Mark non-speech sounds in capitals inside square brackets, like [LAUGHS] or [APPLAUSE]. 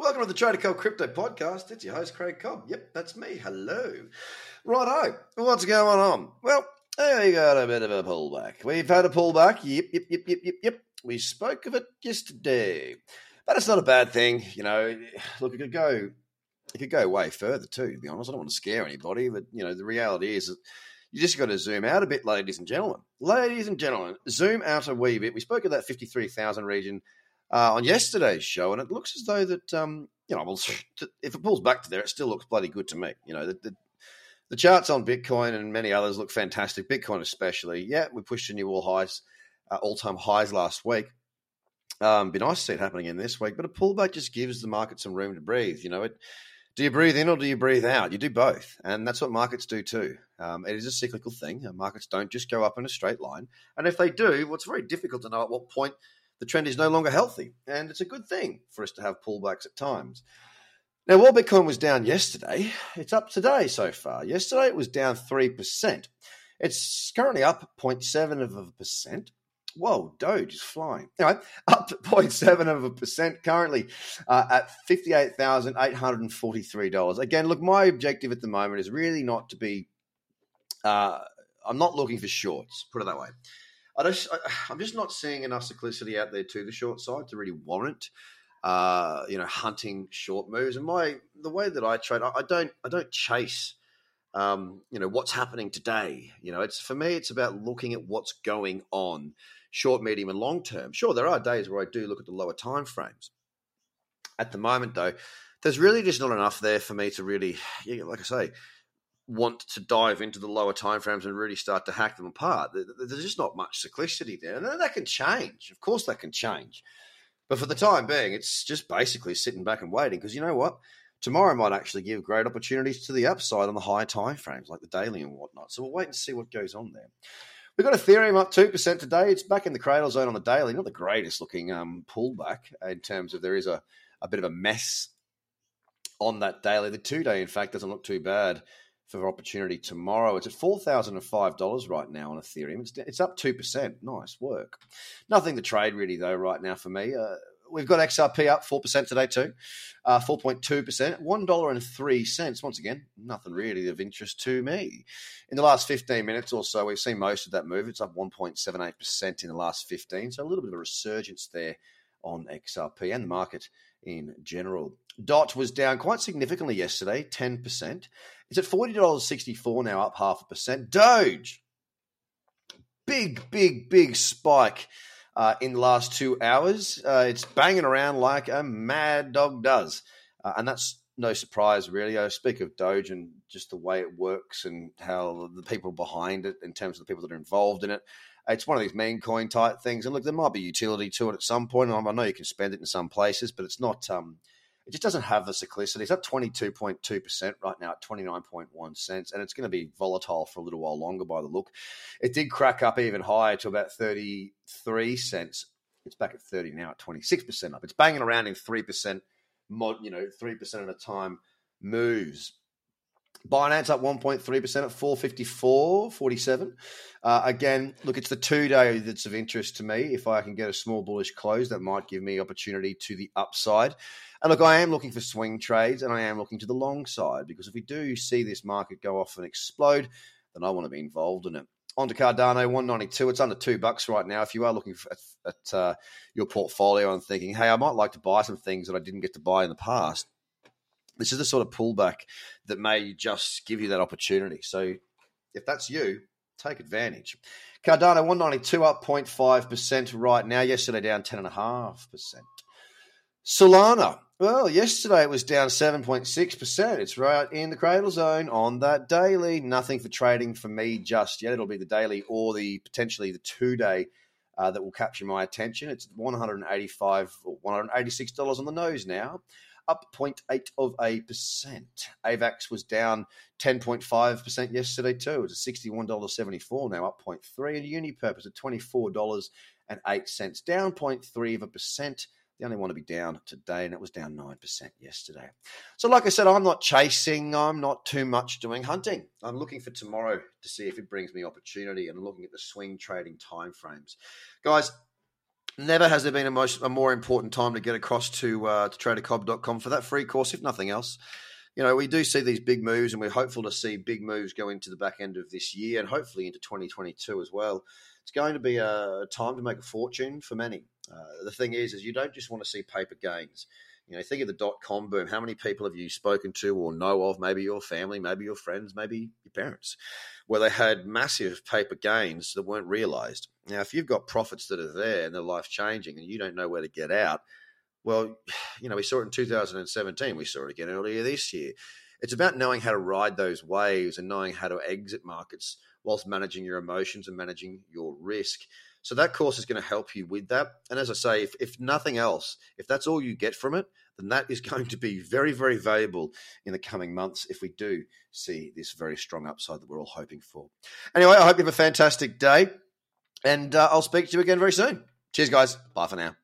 Welcome to the Trader Cobb Crypto Podcast. It's your host, Craig Cobb. Yep, that's me. Hello. Righto. What's going on? Well, we got a bit of a pullback. We've had a pullback. Yep, yep, yep, yep, yep, yep. We spoke of it yesterday. But it's not a bad thing. You know, look, it could go it could go way further too, to be honest. I don't want to scare anybody, but you know, the reality is you just got to zoom out a bit, ladies and gentlemen. Ladies and gentlemen, zoom out a wee bit. We spoke of that 53,000 region uh, on yesterday's show, and it looks as though that um, you know, well, if it pulls back to there, it still looks bloody good to me. You know, the, the, the charts on Bitcoin and many others look fantastic. Bitcoin, especially, yeah, we pushed to new all highs, uh, all time highs last week. Um, be nice to see it happening in this week, but a pullback just gives the market some room to breathe. You know, it. Do you breathe in or do you breathe out? You do both, and that's what markets do too. Um, it is a cyclical thing. Markets don't just go up in a straight line, and if they do, well, it's very difficult to know at what point the trend is no longer healthy. And it's a good thing for us to have pullbacks at times. Now, while Bitcoin was down yesterday, it's up today so far. Yesterday it was down 3%. It's currently up 0.7 of a percent. Whoa, Doge is flying. Anyway, up 0.7 of a percent currently uh, at $58,843. Again, look, my objective at the moment is really not to be, uh, I'm not looking for shorts, put it that way. I just, I, [SIGHS] am just not seeing enough cyclicity out there to the short side to really warrant, uh, you know, hunting short moves. And my the way that I trade, I, I don't, I don't chase, um, you know, what's happening today. You know, it's for me, it's about looking at what's going on, short, medium, and long term. Sure, there are days where I do look at the lower time frames. At the moment, though, there's really just not enough there for me to really, [SIGHS] like I say, want to dive into the lower timeframes and really start to hack them apart. There's just not much cyclicity there. And that can change. Of course, that can change. But for the time being, it's just basically sitting back and waiting because you know what? Tomorrow might actually give great opportunities to the upside on the higher time frames like the daily and whatnot. So we'll wait and see what goes on there. We've got Ethereum up 2% today. It's back in the cradle zone on the daily. Not the greatest looking um, pullback in terms of there is a, a bit of a mess on that daily. The two day, in fact, doesn't look too bad for opportunity tomorrow. It's at $4,005 right now on Ethereum. It's, it's up 2%. Nice work. Nothing to trade really, though, right now for me. Uh, we've got XRP up 4% today, too. Uh, 4.2%. $1.03. Once again, nothing really of interest to me. In the last 15 minutes or so, we've seen most of that move. It's up 1.78% in the last 15. So a little bit of a resurgence there on XRP and the market in general. DOT was down quite significantly yesterday, 10%. It's at $40.64 now, up half a percent. Doge, big, big, big spike uh, in the last two hours. Uh, it's banging around like a mad dog does. Uh, and that's no surprise, really. I speak of Doge and just the way it works and how the people behind it, in terms of the people that are involved in it, it's one of these meme coin type things. And look, there might be utility to it at some point. I know you can spend it in some places, but it's not. Um, it just doesn't have the cyclicity. It's up 22.2% right now at 29.1 cents, and it's going to be volatile for a little while longer by the look. It did crack up even higher to about 33 cents. It's back at 30 now at 26% up. It's banging around in 3%, mod, you know, 3% at a time moves. Binance up 1.3% at 454.47. Uh, again, look, it's the two day that's of interest to me. If I can get a small bullish close, that might give me opportunity to the upside. And look, I am looking for swing trades and I am looking to the long side because if we do see this market go off and explode, then I want to be involved in it. On to Cardano, 192. It's under two bucks right now. If you are looking at, at uh, your portfolio and thinking, hey, I might like to buy some things that I didn't get to buy in the past, this is the sort of pullback that may just give you that opportunity. So if that's you, take advantage. Cardano 192 up 0.5% right now. Yesterday down 10.5%. Solana, well, yesterday it was down 7.6%. It's right in the cradle zone on that daily. Nothing for trading for me just yet. It'll be the daily or the potentially the two day uh, that will capture my attention. It's 185 or $186 on the nose now up 0.8 of a percent. AVAX was down 10.5% yesterday too. It's at $61.74 now, up 0.3. And Unipurpose at $24.08, down 0.3 of a percent. They only want to be down today, and it was down 9% yesterday. So, like I said, I'm not chasing, I'm not too much doing hunting. I'm looking for tomorrow to see if it brings me opportunity and looking at the swing trading timeframes. Guys, Never has there been a, most, a more important time to get across to uh, to tradercobb.com for that free course, if nothing else. You know, we do see these big moves, and we're hopeful to see big moves go into the back end of this year and hopefully into 2022 as well. It's going to be a time to make a fortune for many. Uh, the thing is, is you don't just want to see paper gains. You know, think of the dot com boom. How many people have you spoken to or know of? Maybe your family, maybe your friends, maybe your parents, where they had massive paper gains that weren't realized. Now, if you've got profits that are there and they're life changing and you don't know where to get out, well, [SIGHS] you know, we saw it in 2017. We saw it again earlier this year. It's about knowing how to ride those waves and knowing how to exit markets whilst managing your emotions and managing your risk. So that course is going to help you with that. And as I say, if, if nothing else, if that's all you get from it, then that is [LAUGHS] going to be very, very valuable in the coming months if we do see this very strong upside that we're all hoping for. Anyway, I hope you have a fantastic day, and uh, I'll speak to you again very soon. Cheers, guys. Bye for now.